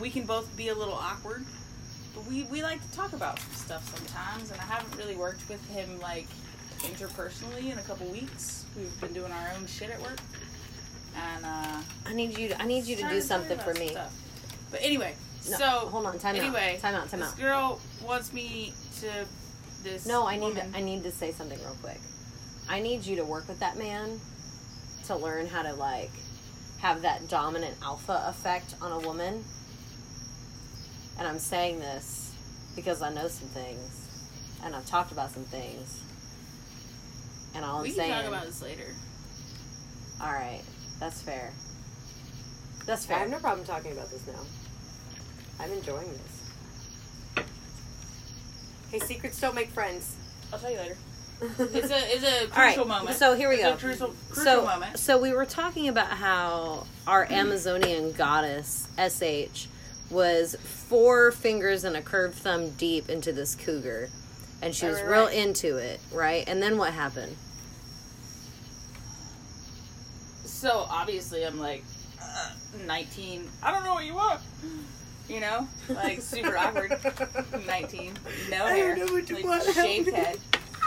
we can both be a little awkward but we we like to talk about some stuff sometimes, and I haven't really worked with him like interpersonally in a couple weeks. We've been doing our own shit at work, and uh, I need you. To, I need you to do something for me. stuff. But anyway, No, so hold on. Time anyway, out. Time out. Time this out. girl wants me to this. No, I need. woman. I need to say something real quick. I need you to work with that man to learn how to like have that dominant alpha effect on a woman. And I'm saying this because I know some things, and I've talked about some things. And all I'm we can saying, talk about this later. all right, that's fair. That's fair. I have no problem talking about this now. I'm enjoying this. Hey, secrets don't make friends. I'll tell you later. [laughs] It's a it's a All right, crucial moment. so here we It's go. A crucial, crucial so, moment. so we were talking about how our [clears throat] Amazonian goddess SH was four fingers and a curved thumb deep into this cougar, and she was right, real right. into it, right? And then what happened? So obviously, I'm like uh, 19. I don't know what you want. You know, like super awkward. [laughs] 19, no I don't hair, know what you like, want, shaved head.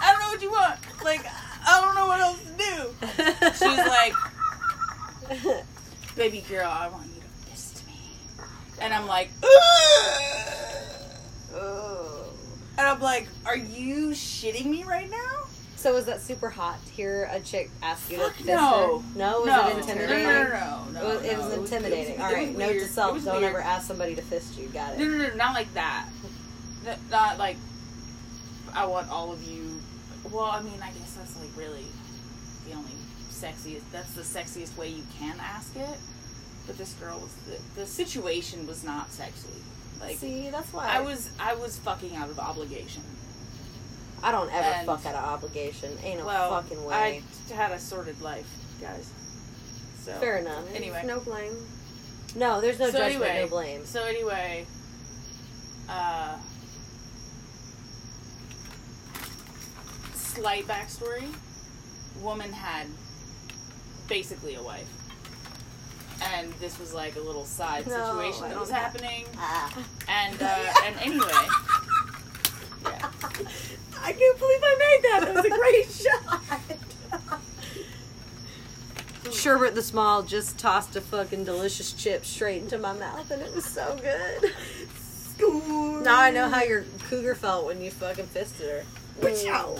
I don't know what you want. Like I don't know what else to do. She's like, baby girl, I want you to kiss me, and I'm like, Oh. And I'm like, are you shitting me right now? so was that super hot to hear a chick ask you to fist no. her? No, was no, it intimidating? No, no, no, no. It was, it no. was It intimidating. it All was right, note weird. to self: don't weird. ever ask somebody to fist you. Got it? No, no, no, not like that. N- Not like I want all of you. Well, I mean, I guess that's like really the only sexiest. That's the sexiest way you can ask it. But this girl was the, the situation was not sexy. Like See, that's why I was I was fucking out of obligation. I don't ever and- fuck out of obligation. Ain't no well, fucking way. I had a sordid life, guys. So Fair enough. Anyway. no blame. No, there's no so judgment, anyway, no blame. So anyway, uh, slight backstory: woman had basically a wife, and this was like a little side No, situation that was have- happening. Ah. And uh, and anyway, yeah. [laughs] I can't believe I made that. That was a great [laughs] shot. Sherbert the Small just tossed a fucking delicious chip straight into my mouth, and it was so good. Score. Now I know how your cougar felt when you fucking fisted her. Wachow.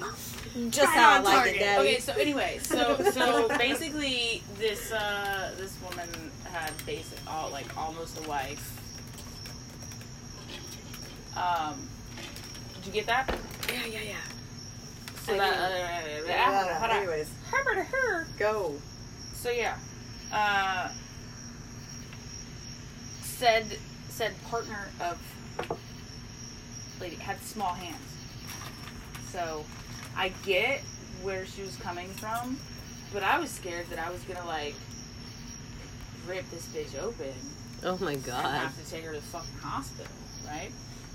[laughs] Just Right how I like target. it, Daddy. Okay, so anyway, so so [laughs] basically, this uh, this woman had basic all like almost a wife. Um, did you get that? yeah, yeah, yeah. So I that, did. uh, Yeah, hold on. anyways, Her, her, her. go. So yeah, uh, said said partner of lady had small hands. So I get where she was coming from, but I was scared that I was gonna like rip this bitch open Oh my and god. have to take her to the fucking hospital, right?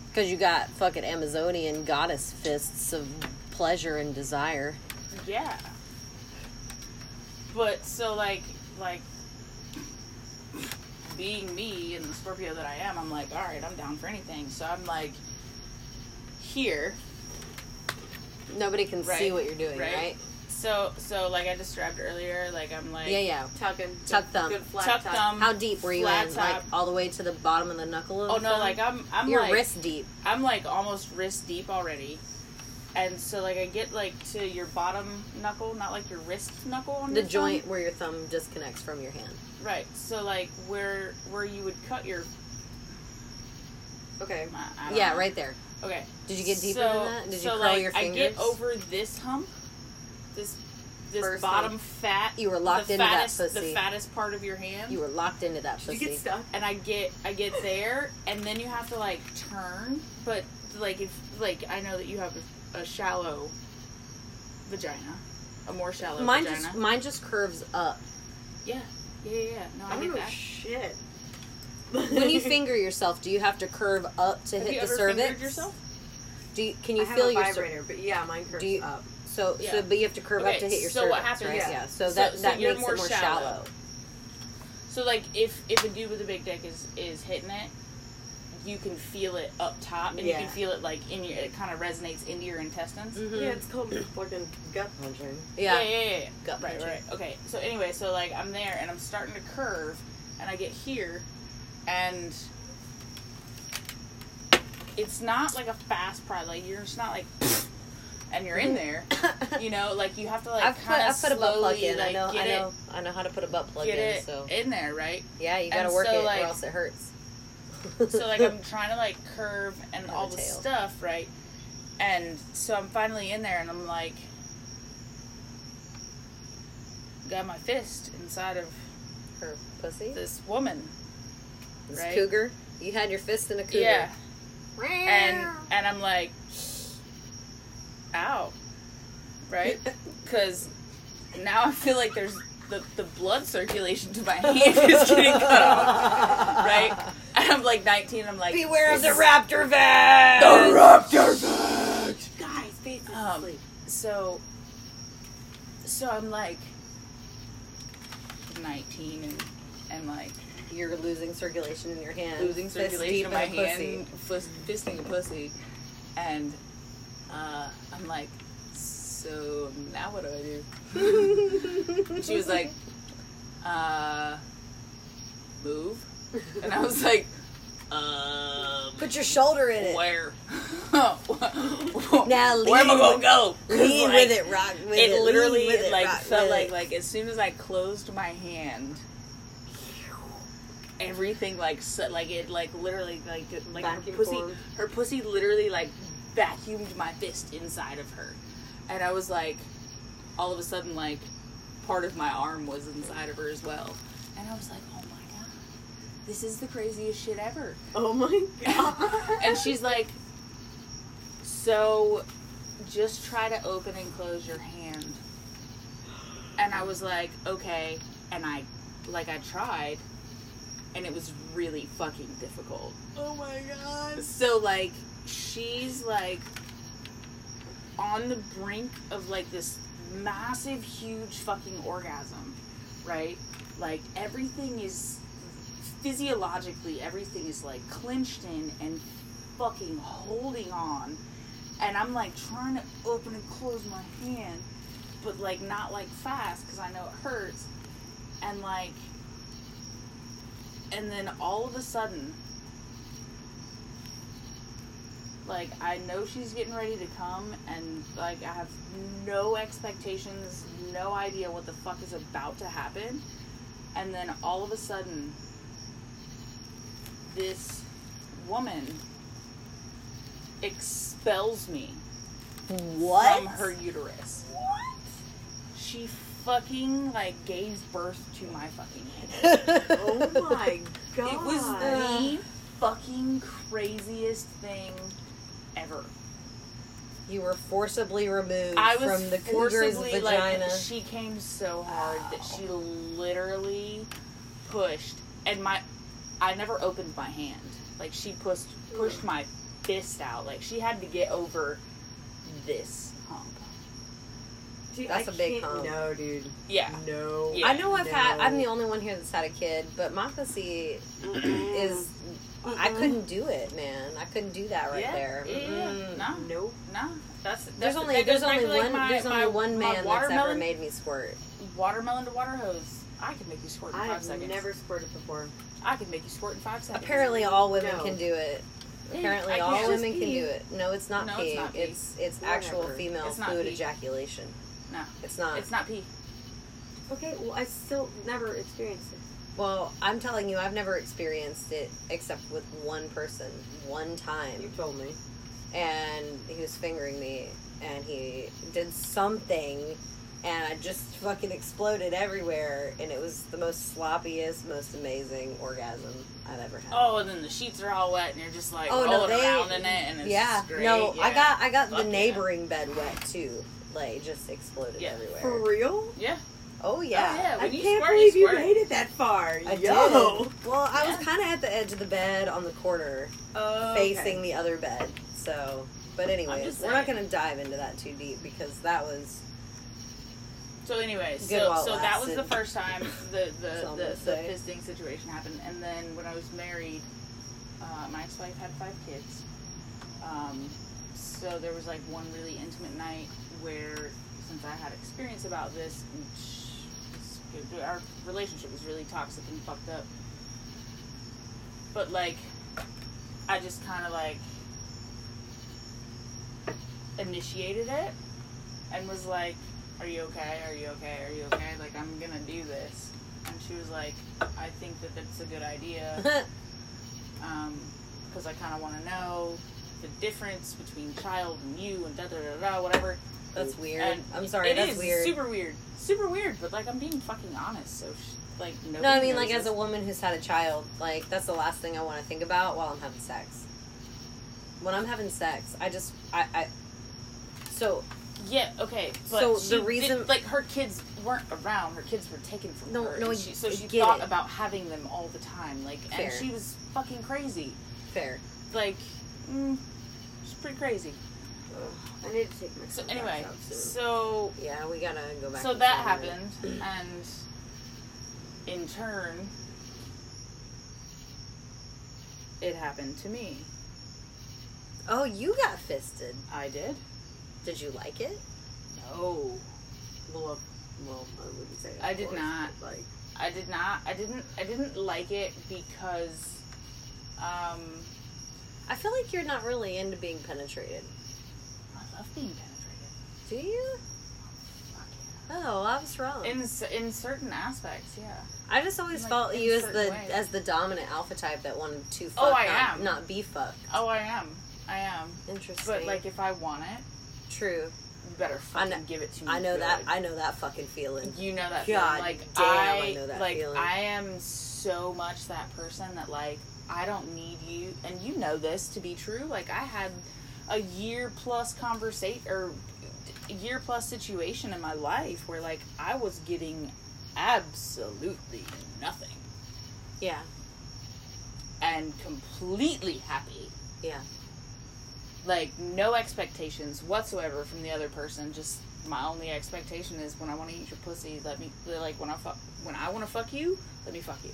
Because you got fucking Amazonian goddess fists of pleasure and desire. Yeah. But so like like being me and the Scorpio that I am, I'm like, all right, I'm down for anything. So I'm like here, Nobody can see what you're doing, right. right? So so like I described earlier, like I'm like Yeah, yeah. Tucking. Tuck thumb. Good flat tuck tuck. thumb. How deep were you Flat in? top. Like all the way to the bottom of the knuckle of Oh the no, thumb? like I'm I'm You're like wrist deep. I'm like almost wrist deep already. And so like I get like to your bottom knuckle, not like your wrist knuckle on The your thumb. joint where your thumb disconnects from your hand. Right. So like where where you would cut your Okay. I don't Yeah, know. right there. Okay. Did you get deeper so, than that? Did you so curl like your I fingers? get over this hump, this this First bottom hump. fat. You were locked the into that fattest, pussy. The fattest part of your hand. You were locked into that Did pussy. you get stuck? and I get I get there, and then you have to like turn, but like if like I know that you have a, a shallow vagina, a more shallow mine vagina. just mine just curves up. yeah, yeah, yeah, yeah. No, I Oh get that. shit. When you [laughs] finger yourself, do you have to curve up to Have hit you the ever cervix? fingered yourself? Do you, can you I have feel a your cer- vibrator, but yeah, mine curves Do you- up. so Yeah. so but you have to curve up to hit your so cervix, what happens- right? yeah. Yeah. So So- that so that you're makes more it more shallow. shallow. So like if if a dude with a big dick is is hitting it, you can feel it up top, and you can feel it like in your. It kind of resonates into your intestines. Mhm. Yeah, it's called fucking gut punching. Yeah. yeah, yeah, yeah, yeah. Gut right, punching. right. Okay, so anyway, so like I'm there and I'm starting to curve, and I get here, and it's not like a fast pride. Like you're just not like, [coughs] and you're in there. [coughs] You know, like you have to like kind of I've put a butt plug slowly in. like I know. I know. it, I know how to put a butt plug get in. it So in there, right? yeah, you gotta And work so, it like- or else it hurts. [laughs] So like I'm [laughs] trying to like curve and all the stuff, right? And so I'm finally in there, and I'm like, got my fist inside of her pussy. this woman. This right? cougar. You had your fist in a cougar. Yeah. and and I'm like, ow, right? [laughs] Because now I feel like there's the the blood circulation to my [laughs] hand is getting cut off, right? And I'm like 19. I'm like, Beware of the raptor vag. The Raptor vag. Guys, is Um. So, so I'm like 19 and and like You're losing circulation in your hand. losing circulation in my hand, fist, fisting a pussy, and uh, I'm like, so now what do I do? [laughs] She was like, uh, move, and I was like, um, Put your shoulder in it. where? Now [laughs] where am I lean gonna with- go? Lean like, with it, rock with it. It literally it, like felt like it. like as soon as I closed my hand, everything like so, like it like literally like like her pussy her pussy literally like vacuumed my fist inside of her, and I was like, all of a sudden like part of my arm was inside of her as well, and I was like, oh my god, this is the craziest shit ever. Oh my [laughs] god. And she's like, so just try to open and close your hand. And I was like, okay. And I, like, I tried, and it was really fucking difficult. oh my god. So, like, she's like on the brink of like this massive, huge fucking orgasm, right? Like, everything is physiologically, everything is like clenched in and fucking holding on. And I'm like trying to open and close my hand, but like not like fast because I know it hurts. And like, and then all of a sudden, like I know she's getting ready to come, and like I have no expectations, no idea what the fuck is about to happen. And then all of a sudden, this woman expels me what? from her uterus. What? She fucking like gave birth to my fucking head. [laughs] Oh my god. It was the fucking craziest thing ever. You were forcibly removed I was from the cougar's forcibly vagina. like she came so hard that she literally pushed and my I never opened my hand. Like she pushed pushed my fist out. Like she had to get over this hump. Dude, That's I a big can't- hump. No, dude. Yeah. No. Yeah. I know I've had. I'm the only one here that's had a kid, but my pussy is. I Mm-mm. couldn't do it, man. I couldn't do that right yeah. there. Yeah, Mm-mm. No, Nope. no. That's, that's There's only that there's only to, like, one my- there's my- only one man that's ever made me squirt. watermelon to water hose. I can make you squirt in I five have seconds. never squirted before. I can make you squirt in five seconds. Apparently, all women No. can do it. Apparently, I all women It's can do it. No, it's not No, it's not pee. It's it's actual Whatever. female It's fluid pee. ejaculation. No. It's not. It's not pee. Okay, well, I still never experienced it. Well, I'm telling you, I've never experienced it except with one person, one time. You told me. and he was fingering me and he did something and I just fucking exploded everywhere and it was the most sloppiest, most amazing orgasm I've ever had. Oh, and then the sheets are all wet, and you're just like Oh, no, they- around in it, and it's yeah. great. No, I got I got Fuck the yeah. neighboring bed wet too. Like it just exploded Yeah. everywhere. For real? Yeah. Oh yeah. yeah. I can't squirt, believe you you made it that far. I Yo. did. Well, I was kind of at the edge of the bed on the corner, Oh, facing the other bed. So, but anyways, we're not going to dive into that too deep because that was So, anyways, so so that was the first time the That's the the, the fisting situation happened, and then when I was married, Uh, my ex-wife had five kids. Um, so there was like one really intimate night where, since I had experience about this, our relationship was really toxic and fucked up. But like, I just kind of like initiated it and was like, "Are you okay? Are you okay? Are you okay? Like, I'm gonna do this." And she was like, "I think that that's a good idea." [laughs] um, because I kind of want to know the difference between child and you and da da da da whatever. That's weird. And I'm sorry. it that's is weird. super weird, super weird. But like I'm being fucking honest, so sh- like no, No, I mean like as a woman who's had a child, like that's the last thing I want to think about while I'm having sex. When I'm having sex, I just I, I so yeah okay. But So the reason- did, like her kids weren't around, her kids were taken from No, her. no, she, so she thought it. about having them all the time, like Fair. and she was fucking crazy, fair. like mm, she's pretty crazy. I need to take my So anyway, so Yeah, we gotta go back. so that happened and in turn it happened to me Oh, you got fisted. i did Did you like it? no well, well, I wouldn't say. I did course, not. Like, i did not i didn't i didn't like it because um I feel like you're not really into being penetrated. I love being penetrated Do you? Oh, I was wrong. in in certain aspects yeah I just always like, felt in you as the ways. as the dominant alpha type that wanted to oh, fuck, Oh, I not, am. not be fucked. oh i am i am Interesting. but like if i want it true. you better I fucking know- give it to me I know that. I know that fucking feeling. You know that God feeling. Like damn, I, I know that like feeling. I am so much that person that like I don't need you, and you know this to be true. Like I had a year plus conversation or year plus situation in my life where like I was getting absolutely nothing Yeah. and completely happy. Yeah. Like no expectations whatsoever from the other person. Just my only expectation is when I want to eat your pussy, let me like when I fuck when I want to fuck you, let me fuck you.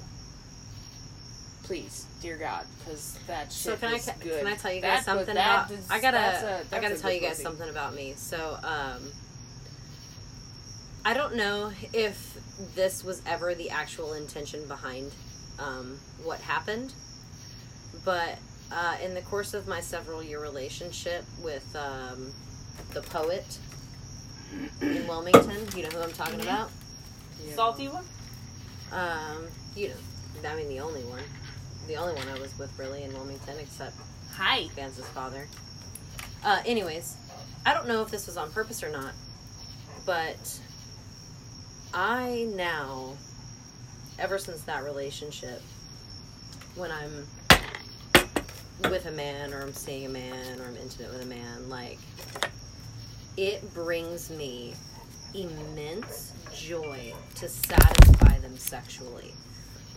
Please, dear God, because that shit So can I is ca- good. can I tell you guys That something that about? is- I gotta that's a- I that's gotta tell you guys pussy. something about me. So um, I don't know if this was ever the actual intention behind um, what happened, but uh, in the course of my several year relationship with um, the poet in [coughs] Wilmington, you know who I'm talking Mhm. about. Salty one. Um, you know, I mean the only one, the only one I was with really in Wilmington, except Hi. Vance's father. Uh, anyways, I don't know if this was on purpose or not, but I now, ever since that relationship, when I'm with a man or I'm seeing a man or I'm intimate with a man, like, it brings me immense joy to satisfy them sexually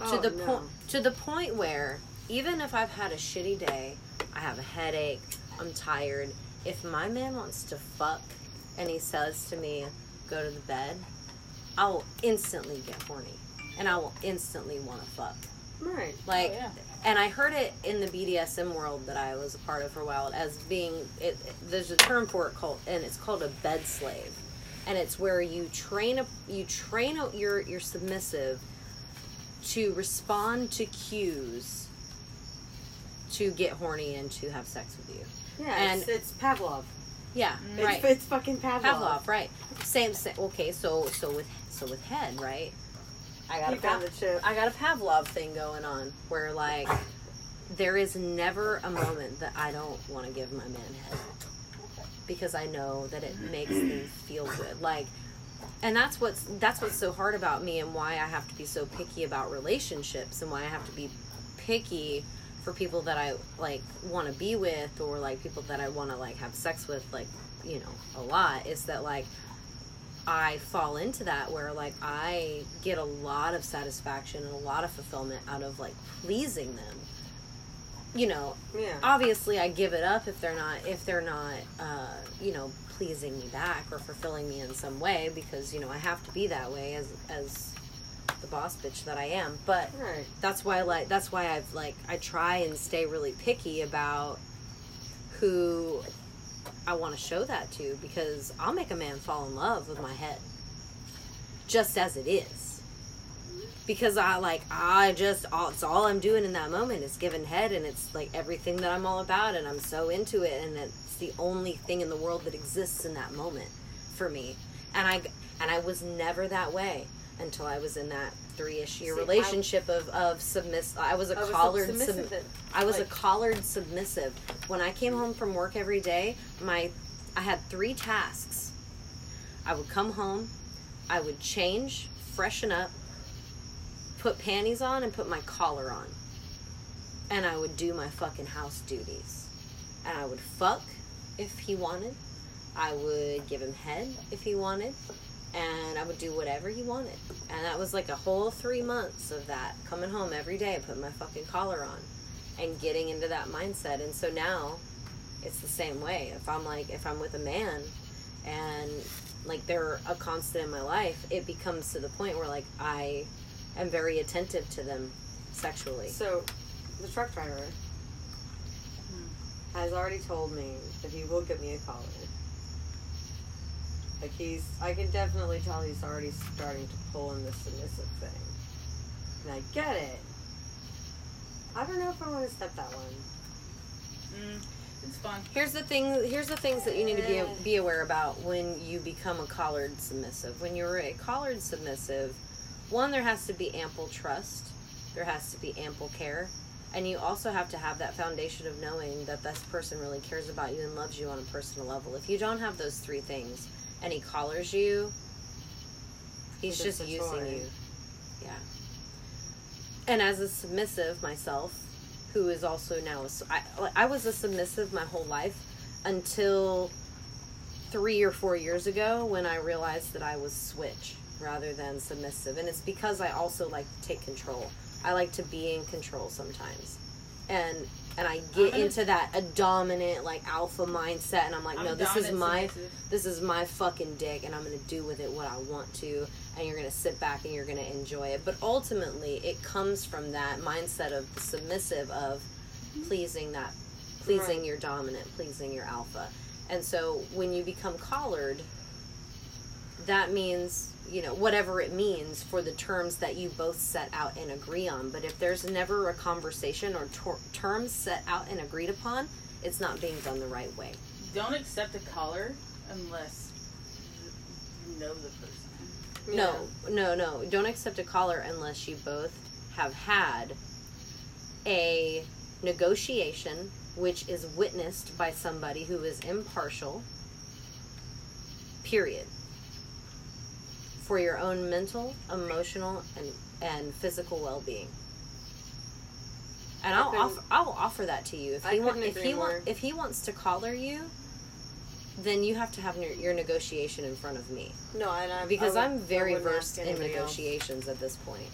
oh, to the no. point to the point where even if I've had a shitty day, I have a headache, I'm tired. If my man wants to fuck and he says to me, "Go to the bed," I will instantly get horny, and I will instantly want to fuck. Right. Oh, like, Oh, yeah. and I heard it in the BDSM world that I was a part of for a while as being it. There's a term for it called, and it's called a bed slave, and it's where you train a you train a, your your submissive to respond to cues to get horny and to have sex with you. Yeah, And- it's, it's Pavlov. Yeah, It's, right. it's fucking Pavlov. Pavlov, right? Same, same. Okay, so so with so with head, right? I got You a chip. I got a Pavlov thing going on where like there is never a moment that I don't want to give my man head because I know that it makes them feel good. Like and that's what's that's what's so hard about me and why I have to be so picky about relationships and why I have to be picky for people that I like want to be with or like people that I want to like have sex with like you know a lot is that like I fall into that where like I get a lot of satisfaction and a lot of fulfillment out of like pleasing them. You know, yeah. obviously I give it up if they're not if they're not uh, you know pleasing me back or fulfilling me in some way because you know I have to be that way as as the boss bitch that I am. But Right. that's why like that's why I've like I try and stay really picky about who I want to show that to because I'll make a man fall in love with my head just as it is. Because I like I just all it's all I'm doing in that moment is giving head and it's like everything that I'm all about and I'm so into it and it's the only thing in the world that exists in that moment for me. And I and I was never that way until I was in that three-ish year See, I- relationship of of submiss. I was a I was collared submissive sub- I was a collared submissive. When I came home from work every day, my I had three tasks. I would come home, I would change, freshen up, put panties on and put my collar on. And I would do my fucking house duties. And I would fuck if he wanted. I would give him head if he wanted. And I would do whatever he wanted. And that was like a whole three months of that. Coming home every day, and putting my fucking collar on and getting into that mindset. And so now it's the same way. If I'm like, if I'm with a man and like they're a constant in my life, it becomes to the point where like I am very attentive to them sexually. So, the truck driver has already told me that he will get me a collar. Like he's, I can definitely tell he's already starting to pull in the submissive thing, and I get it. I don't know if I want to step that one. Mm, it's fun. Here's the thing. Here's the things that you need to be be aware about when you become a collared submissive. When you're a collared submissive, one there has to be ample trust. There has to be ample care, and you also have to have that foundation of knowing that this person really cares about you and loves you on a personal level. If you don't have those three things, and he collars you, he's Just just using you. Yeah. And as a submissive myself, who is also now a, I, I was a submissive my whole life until three or four years ago when I realized that I was switch rather than submissive, and it's because I also like to take control. I like to be in control sometimes, and and I get gonna- into that a dominant like alpha mindset, and I'm like, I'm no, this is my submissive. this is my fucking dick and I'm gonna do with it what I want to and you're gonna sit back and you're gonna enjoy it. But ultimately it comes from that mindset of the submissive of mm-hmm. pleasing that pleasing Right. your dominant, pleasing your alpha. And so when you become collared, that means you know whatever it means for the terms that you both set out and agree on but if there's never a conversation or tor- terms set out and agreed upon it's not being done the right way Don't accept a collar unless you know the person. No, no, no. Don't accept a collar unless you both have had a negotiation which is witnessed by somebody who is impartial. Period. For your own mental, emotional, and and physical well-being. And I I'll offer I'll offer that to you if I he want if he want if he wants to collar you, then you have to have your, your negotiation in front of me No, and I because would- I'm very versed in anybody else. negotiations at this point.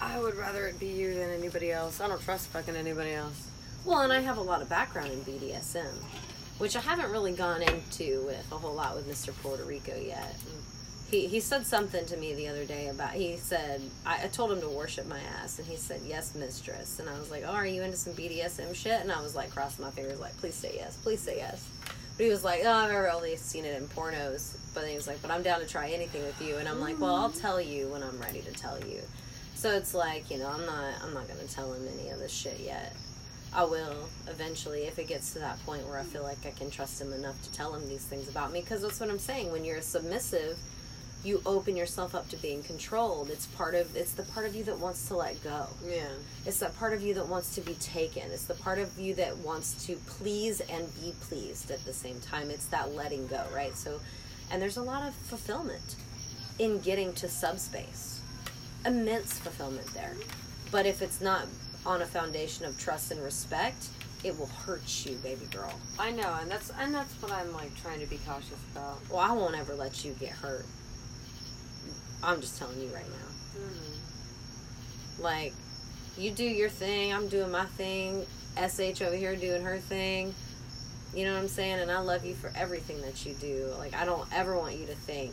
I would rather it be you than anybody else. I don't trust fucking anybody else. Well, and I have a lot of background in BDSM, which I haven't really gone into with a whole lot with Mr. Puerto Rico yet. Mm. He, he said something to me the other day about he said I, I told him to worship my ass and he said yes mistress. And I was like oh are you into some BDSM shit? And I was like crossing my fingers like please say yes please say yes. But he was like oh I've only seen it in pornos. But then he was like but I'm down to try anything with you. And I'm like well I'll mm. tell you when I'm ready to tell you. So it's like you know I'm not I'm not gonna tell him any of this shit yet. I will eventually if it gets to that point where I feel like I can trust him enough to tell him these things about me because that's what I'm saying. When you're submissive you open yourself up to being controlled. It's part of it's the part of you that wants to let go. Yeah. it's that part of you that wants to be taken. It's the part of you that wants to please and be pleased at the same time. It's that letting go right? So and there's a lot of fulfillment in getting to subspace. Immense fulfillment there. But if it's not on a foundation of trust and respect it will hurt you baby girl. I know, and that's and that's what I'm like trying to be cautious about. well i won't ever let you get hurt i'm just telling you right now hmm. Like, you do your thing, I'm doing my thing, SH over here doing her thing. You know what I'm saying? And I love you for everything that you do. Like, I don't ever want you to think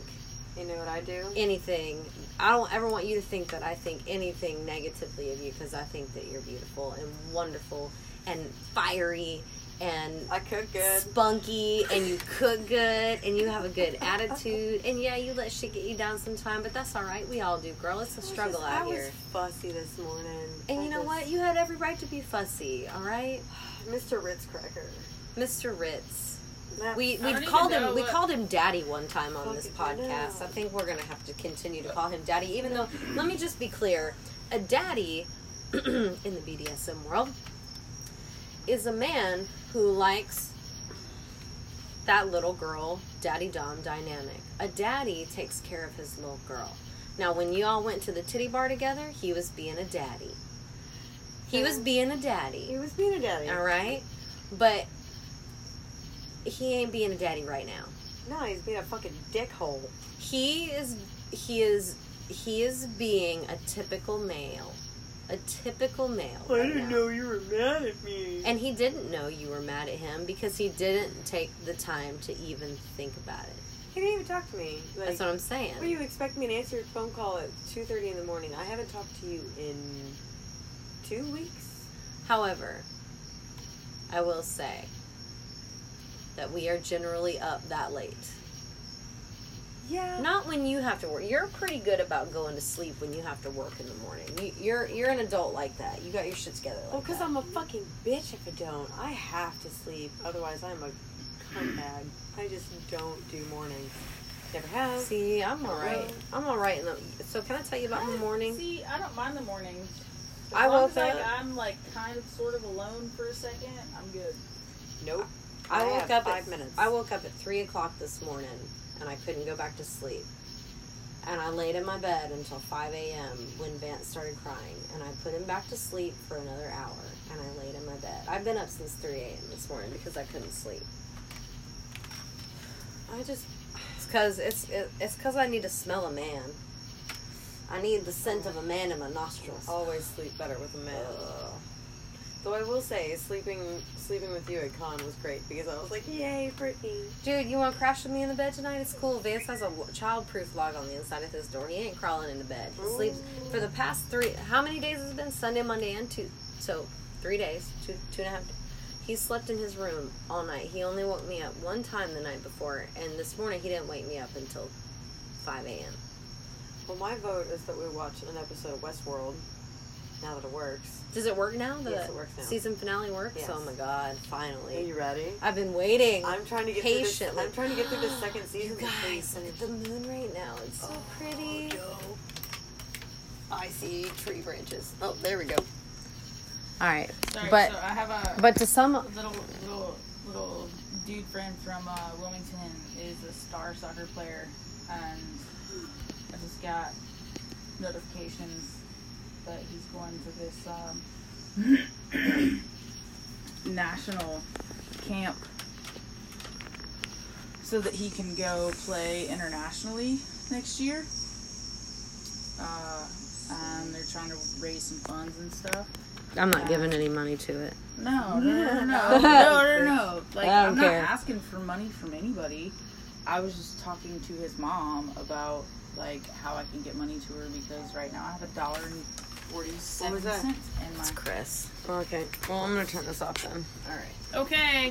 You know what I do? anything. I don't ever want you to think that I think anything negatively of you because I think that you're beautiful and wonderful and fiery and I cook good. spunky and you cook good and you have a good attitude and yeah, you let shit get you down sometime, but that's all right. We all do, girl. It's a struggle just- out I here. was fussy this morning. And I you know just- what? You had every right to be fussy, all right, [sighs] Mr. Ritz Cracker. Mr. Ritz. That We we don't called him know we called him Daddy one time on this Fucking- I podcast. I think we're gonna have to continue to call him Daddy, even though let me just be clear, a daddy [clears throat] in the BDSM world is a man who likes that little girl daddy dom dynamic. A daddy takes care of his little girl. Now, when you all went to the titty bar together, he was being a daddy. He was being a daddy. He was being a daddy. All right, but he ain't being a daddy right now. No, he's being a fucking dickhole. He is he is he is being a typical male. A typical male. I right didn't now. Know you were mad at me. And he didn't know you were mad at him because he didn't take the time to even think about it. he didn't even talk to me. Like, That's what I'm saying. What do you expect me to answer your phone call at two thirty in the morning? I haven't talked to you in two weeks. However, I will say that we are generally up that late. Yeah. Not when you have to work. You're pretty good about going to sleep when you have to work in the morning. You, you're you're an adult like that. You got your shit together. Like Well, because. I'm a fucking bitch if I don't. I have to sleep. Otherwise, I'm a cunt bag. I just don't do mornings. Never have. See, I'm all right. I'm all right. In the, so can I tell you about the morning? See, I don't mind the morning. As I woke up- I'm like kind of sort of alone for a second. I'm good. Nope. I woke have up five at, minutes. I woke up at three o'clock this morning, and I couldn't go back to sleep. And I laid in my bed until five a.m. when Vance started crying, and I put him back to sleep for another hour. And I laid in my bed. I've been up since three a.m. this morning because I couldn't sleep. I just. It's because it's it, it's because I need to smell a man. I need the scent of a man in my nostrils. always sleep better with a man. Ugh. Though I will say, sleeping sleeping with you at con was great because I was like, "Yay, Brittany!" Dude, you want to crash with me in the bed tonight? It's cool. Vance has a child-proof lock on the inside of his door. He ain't crawling into bed. He sleeps for the past three. How many days has it been? Sunday, Monday, and two. So three days, two two and a half. He slept in his room all night. He only woke me up one time the night before, and this morning he didn't wake me up until five a.m. Well, my vote is that we watch an episode of Westworld. Now that it works. Does it work now? The Yes, it works now. season finale works. Yes. Oh my god! Finally. Are you ready? I've been waiting. I'm trying to get patiently. through this. I'm trying to get through the second [gasps] season. you guys, look at the moon right now. It's so pretty. I see tree branches. Oh, there we go. All right, Sorry, but so I have a but to some, little little little dude friend from uh, Wilmington is a star soccer player, and I just got notifications that he's going to this um, [coughs] national camp so that he can go play internationally next year. Uh, and they're trying to raise some funds and stuff. I'm not giving any money to it. No, no, no, no, no, no, [laughs] no. Like I'm care. not asking for money from anybody. I was just talking to his mom about like how I can get money to her because right now I have a dollar and forty-seven that? cents in my. Chris. Okay. Well, I'm gonna turn this off then. All right. Okay.